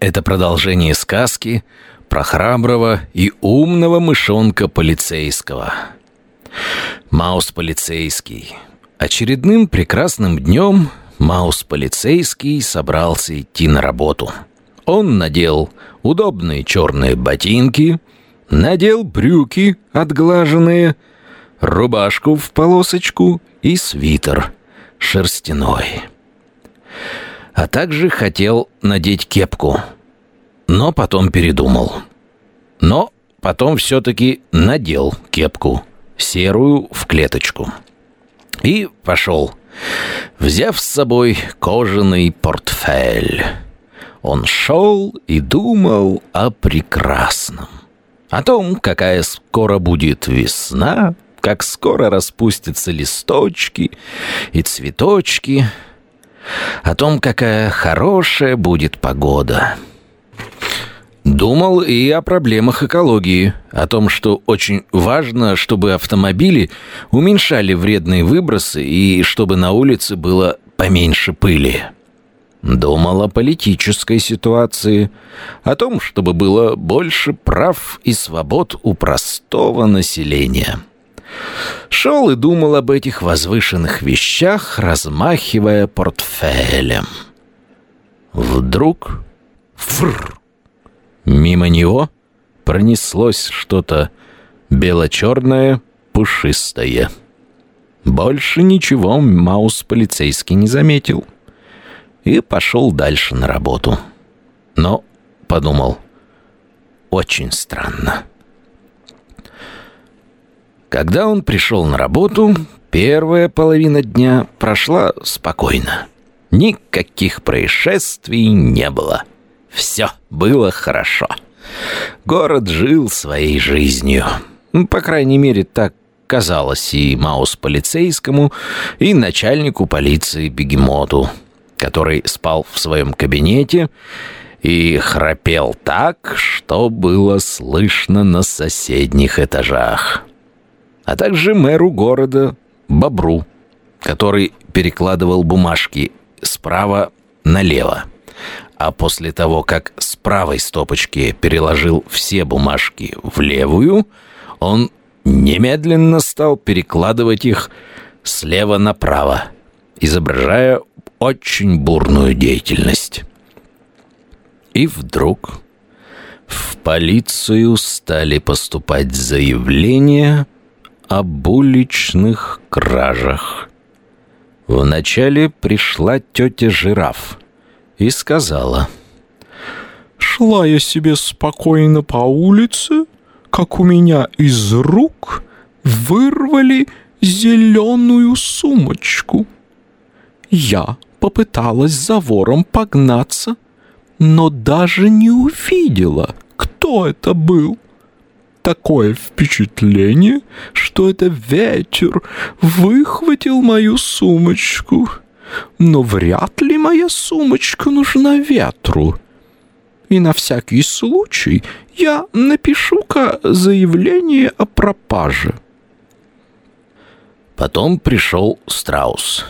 Это продолжение сказки про храброго и умного мышонка полицейского. Маус полицейский. Очередным прекрасным днем Маус полицейский собрался идти на работу. Он надел удобные черные ботинки, надел брюки отглаженные, рубашку в полосочку и свитер шерстяной а также хотел надеть кепку. Но потом передумал. Но потом все-таки надел кепку, серую в клеточку. И пошел, взяв с собой кожаный портфель. Он шел и думал о прекрасном. О том, какая скоро будет весна, как скоро распустятся листочки и цветочки — о том, какая хорошая будет погода. Думал и о проблемах экологии, о том, что очень важно, чтобы автомобили уменьшали вредные выбросы и чтобы на улице было поменьше пыли. Думал о политической ситуации, о том, чтобы было больше прав и свобод у простого населения. Шел и думал об этих возвышенных вещах, размахивая портфелем. Вдруг... Фрр! Мимо него пронеслось что-то бело-черное, пушистое. Больше ничего Маус полицейский не заметил. И пошел дальше на работу. Но, подумал, очень странно. Когда он пришел на работу, первая половина дня прошла спокойно. Никаких происшествий не было. Все было хорошо. Город жил своей жизнью. По крайней мере, так казалось и Маус полицейскому, и начальнику полиции Бегемоту, который спал в своем кабинете и храпел так, что было слышно на соседних этажах а также мэру города Бобру, который перекладывал бумажки справа налево. А после того, как с правой стопочки переложил все бумажки в левую, он немедленно стал перекладывать их слева направо, изображая очень бурную деятельность. И вдруг в полицию стали поступать заявления об уличных кражах. Вначале пришла тетя Жираф и сказала. «Шла я себе спокойно по улице, как у меня из рук вырвали зеленую сумочку. Я попыталась за вором погнаться, но даже не увидела, кто это был такое впечатление, что это ветер выхватил мою сумочку. Но вряд ли моя сумочка нужна ветру. И на всякий случай я напишу-ка заявление о пропаже. Потом пришел Страус.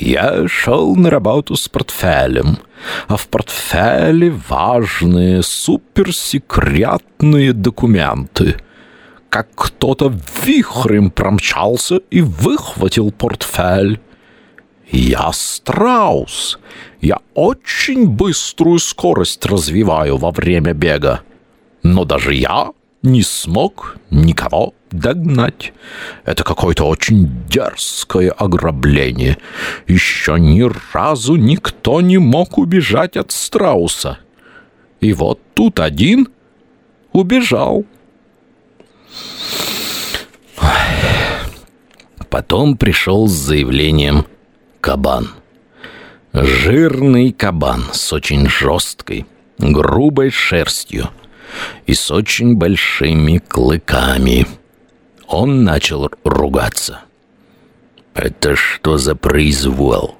Я шел на работу с портфелем, а в портфеле важные суперсекретные документы. Как кто-то вихрем промчался и выхватил портфель. Я страус. Я очень быструю скорость развиваю во время бега. Но даже я не смог никого догнать. Это какое-то очень дерзкое ограбление. Еще ни разу никто не мог убежать от страуса. И вот тут один убежал. Потом пришел с заявлением кабан. Жирный кабан с очень жесткой, грубой шерстью и с очень большими клыками – он начал ругаться. «Это что за произвол?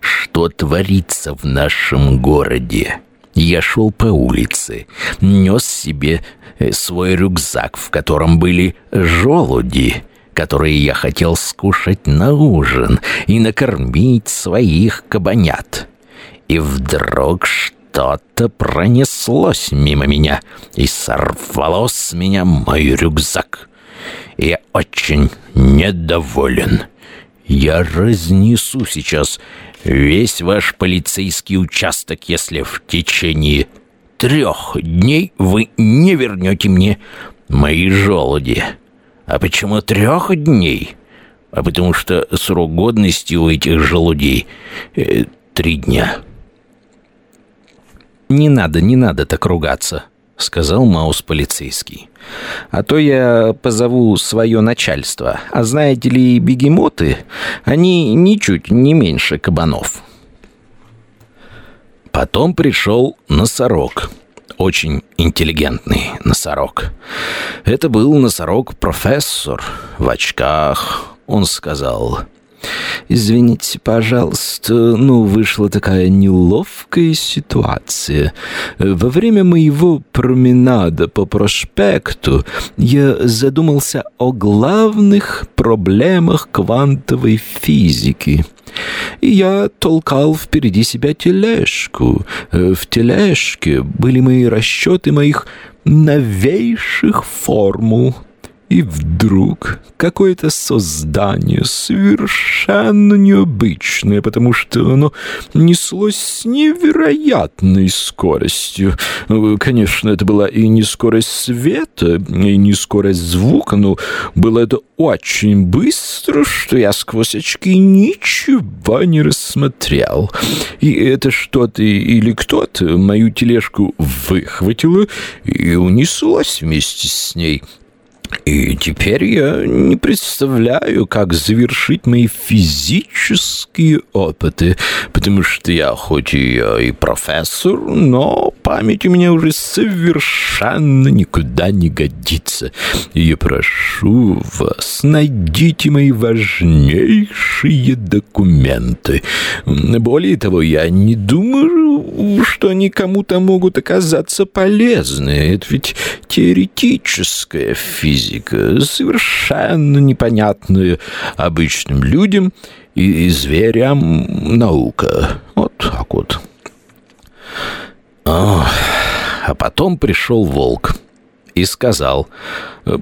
Что творится в нашем городе?» Я шел по улице, нес себе э, свой рюкзак, в котором были желуди, которые я хотел скушать на ужин и накормить своих кабанят. И вдруг что-то пронеслось мимо меня и сорвало с меня мой рюкзак. Я очень недоволен. Я разнесу сейчас весь ваш полицейский участок, если в течение трех дней вы не вернете мне мои желуди. А почему трех дней? А потому что срок годности у этих желудей э, три дня. «Не надо, не надо так ругаться», — сказал Маус полицейский. «А то я позову свое начальство. А знаете ли, бегемоты, они ничуть не меньше кабанов». Потом пришел носорог. Очень интеллигентный носорог. Это был носорог-профессор в очках. Он сказал... Извините, пожалуйста, ну, вышла такая неловкая ситуация. Во время моего променада по проспекту я задумался о главных проблемах квантовой физики. И я толкал впереди себя тележку. В тележке были мои расчеты моих новейших формул — и вдруг какое-то создание совершенно необычное, потому что оно неслось с невероятной скоростью. Конечно, это была и не скорость света, и не скорость звука, но было это очень быстро, что я сквозь очки ничего не рассмотрел. И это что-то или кто-то мою тележку выхватило и унеслось вместе с ней. И теперь я не представляю, как завершить мои физические опыты, потому что я хоть и, и профессор, но память у меня уже совершенно никуда не годится. И я прошу вас, найдите мои важнейшие документы. Более того, я не думаю, что они кому-то могут оказаться полезны. Это ведь теоретическая физика физика, совершенно непонятная обычным людям и, зверям наука. Вот так вот. А потом пришел волк и сказал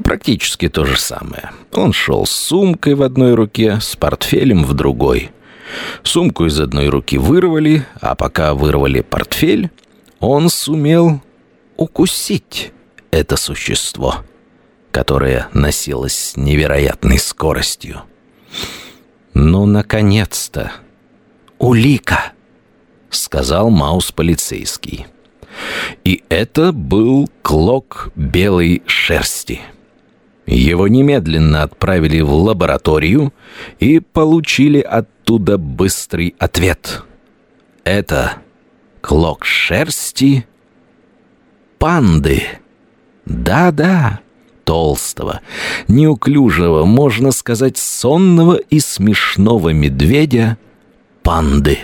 практически то же самое. Он шел с сумкой в одной руке, с портфелем в другой. Сумку из одной руки вырвали, а пока вырвали портфель, он сумел укусить это существо которая носилась с невероятной скоростью. «Ну, наконец-то! Улика!» — сказал Маус полицейский. И это был клок белой шерсти. Его немедленно отправили в лабораторию и получили оттуда быстрый ответ. Это клок шерсти панды. Да-да толстого, неуклюжего, можно сказать, сонного и смешного медведя панды.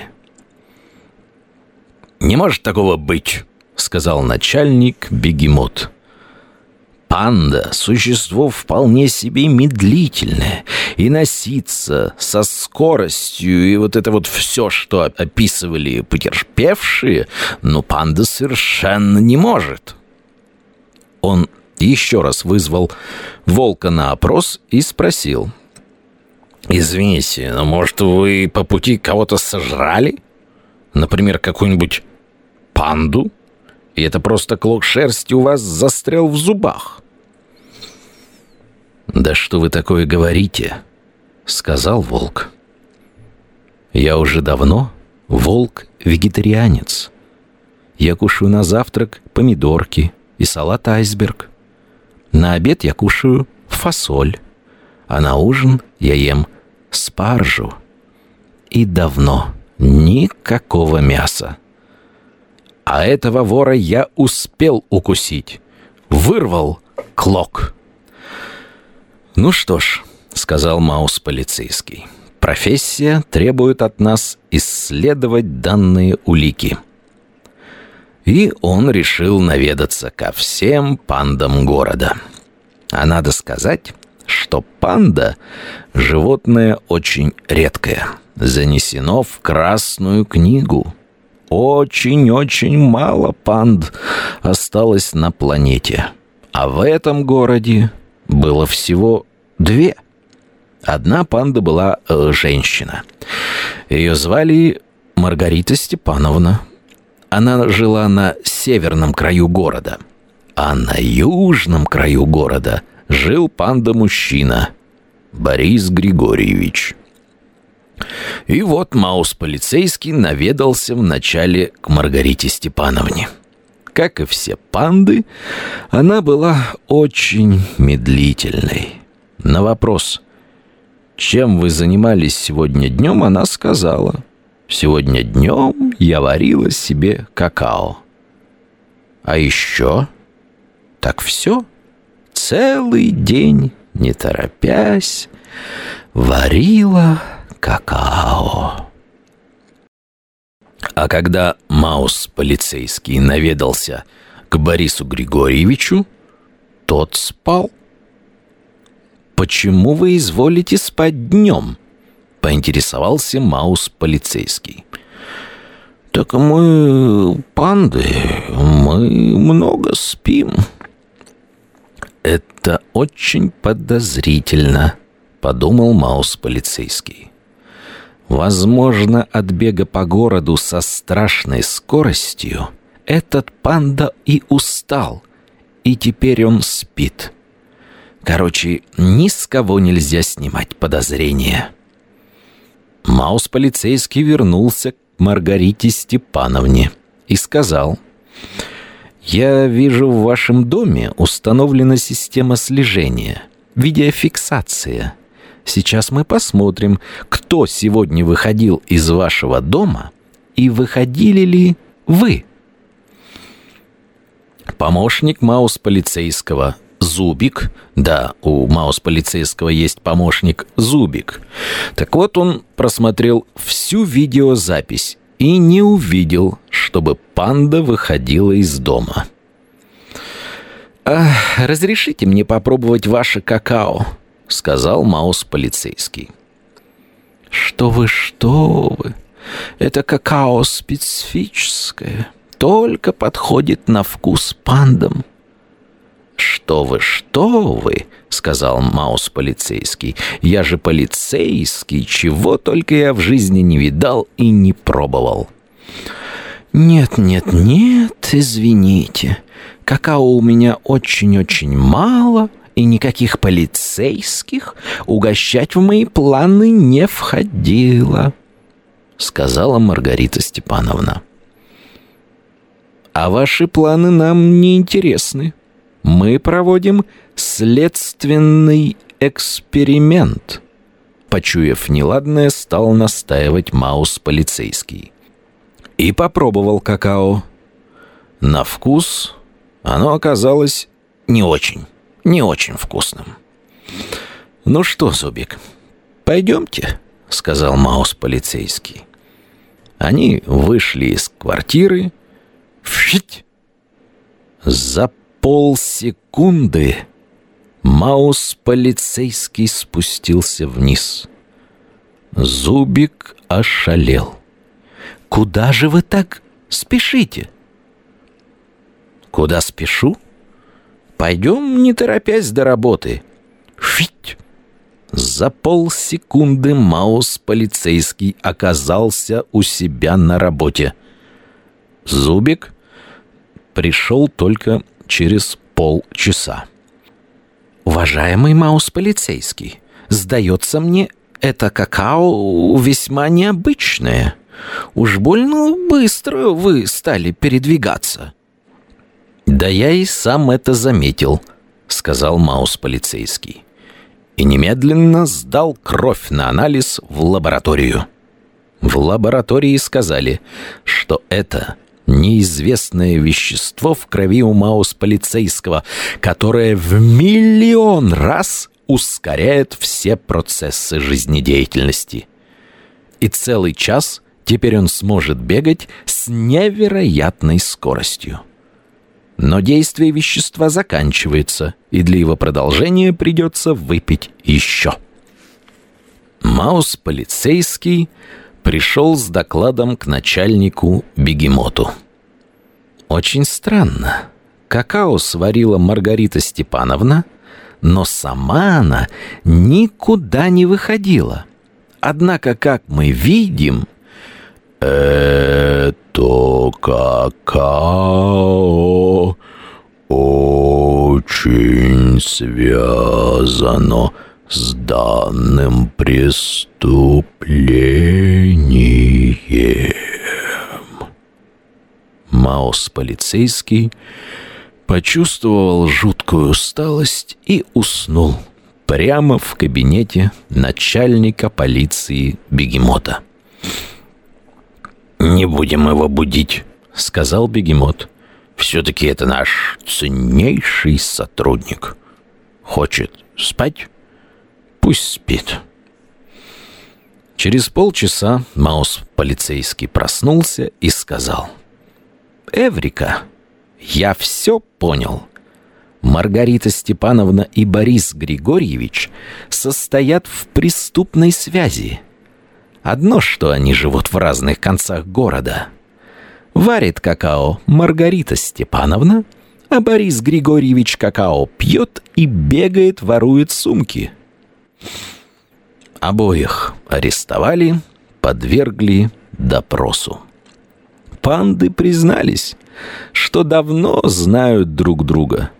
«Не может такого быть», — сказал начальник бегемот. Панда — существо вполне себе медлительное, и носиться со скоростью, и вот это вот все, что описывали потерпевшие, но панда совершенно не может. Он еще раз вызвал волка на опрос и спросил. «Извините, но, может, вы по пути кого-то сожрали? Например, какую-нибудь панду? И это просто клок шерсти у вас застрял в зубах?» «Да что вы такое говорите?» — сказал волк. «Я уже давно волк-вегетарианец. Я кушаю на завтрак помидорки и салат айсберг. На обед я кушаю фасоль, а на ужин я ем спаржу. И давно никакого мяса. А этого вора я успел укусить. Вырвал клок. «Ну что ж», — сказал Маус полицейский, — «профессия требует от нас исследовать данные улики». И он решил наведаться ко всем пандам города. А надо сказать, что панда — животное очень редкое, занесено в Красную книгу. очень-очень мало панд осталось на планете. А в этом городе было всего две. Одна панда была э, женщина. Ее звали Маргарита Степановна. Она жила на северном краю города. А на южном краю города жил панда-мужчина Борис Григорьевич. И вот Маус-полицейский наведался вначале к Маргарите Степановне. Как и все панды, она была очень медлительной. На вопрос «Чем вы занимались сегодня днем?» она сказала «Сегодня днем я варила себе какао». «А еще?» «Так все?» Целый день, не торопясь, варила какао. А когда Маус полицейский наведался к Борису Григорьевичу, тот спал. «Почему вы изволите спать днем?» — поинтересовался Маус полицейский. «Так мы панды, мы много спим». «Это очень подозрительно», — подумал Маус полицейский. Возможно, от бега по городу со страшной скоростью этот панда и устал, и теперь он спит. Короче, ни с кого нельзя снимать подозрения. Маус полицейский вернулся к Маргарите Степановне и сказал, «Я вижу, в вашем доме установлена система слежения, видеофиксация». Сейчас мы посмотрим, кто сегодня выходил из вашего дома и выходили ли вы. Помощник Маус полицейского Зубик. Да, у Маус полицейского есть помощник Зубик. Так вот, он просмотрел всю видеозапись и не увидел, чтобы панда выходила из дома. «Разрешите мне попробовать ваше какао?» — сказал Маус полицейский. «Что вы, что вы! Это какао специфическое, только подходит на вкус пандам». «Что вы, что вы!» — сказал Маус полицейский. «Я же полицейский, чего только я в жизни не видал и не пробовал». «Нет, нет, нет, извините. Какао у меня очень-очень мало, и никаких полицейских угощать в мои планы не входило», — сказала Маргарита Степановна. «А ваши планы нам не интересны. Мы проводим следственный эксперимент», — почуяв неладное, стал настаивать Маус полицейский. И попробовал какао. На вкус оно оказалось не очень не очень вкусным. «Ну что, Зубик, пойдемте», — сказал Маус полицейский. Они вышли из квартиры. Фить! За полсекунды Маус полицейский спустился вниз. Зубик ошалел. «Куда же вы так спешите?» «Куда спешу?» Пойдем, не торопясь до работы. Фить! За полсекунды Маус полицейский оказался у себя на работе. Зубик пришел только через полчаса. «Уважаемый Маус полицейский, сдается мне, это какао весьма необычное. Уж больно быстро вы стали передвигаться». «Да я и сам это заметил», — сказал Маус полицейский. И немедленно сдал кровь на анализ в лабораторию. В лаборатории сказали, что это неизвестное вещество в крови у Маус полицейского, которое в миллион раз ускоряет все процессы жизнедеятельности. И целый час теперь он сможет бегать с невероятной скоростью. Но действие вещества заканчивается, и для его продолжения придется выпить еще. Маус полицейский пришел с докладом к начальнику Бегемоту. Очень странно. Какао сварила Маргарита Степановна, но сама она никуда не выходила. Однако, как мы видим, это какао очень связано с данным преступлением. Маус полицейский почувствовал жуткую усталость и уснул прямо в кабинете начальника полиции Бегемота. «Не будем его будить», — сказал Бегемот. «Все-таки это наш ценнейший сотрудник. Хочет спать? Пусть спит». Через полчаса Маус полицейский проснулся и сказал. «Эврика, я все понял. Маргарита Степановна и Борис Григорьевич состоят в преступной связи. Одно, что они живут в разных концах города. Варит какао Маргарита Степановна, а Борис Григорьевич какао пьет и бегает, ворует сумки. Обоих арестовали, подвергли допросу. Панды признались, что давно знают друг друга.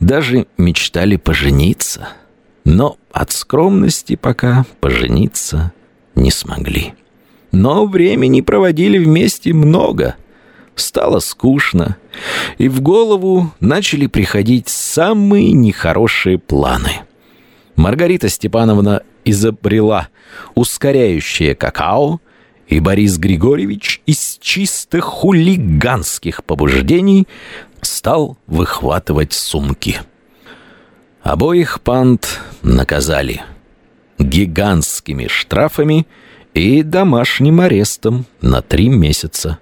Даже мечтали пожениться. Но от скромности пока пожениться не смогли. Но времени проводили вместе много. Стало скучно, и в голову начали приходить самые нехорошие планы. Маргарита Степановна изобрела ускоряющее какао, и Борис Григорьевич из чисто хулиганских побуждений стал выхватывать сумки. Обоих панд наказали – гигантскими штрафами и домашним арестом на три месяца.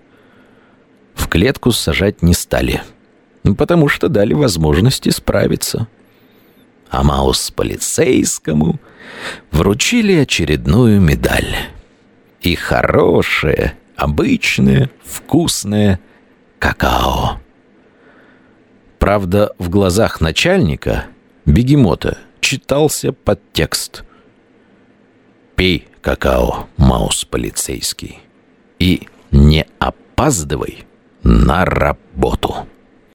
В клетку сажать не стали, потому что дали возможность исправиться. А Маус полицейскому вручили очередную медаль. И хорошее, обычное, вкусное какао. Правда, в глазах начальника, бегемота, читался подтекст – Пей какао, маус полицейский. И не опаздывай на работу.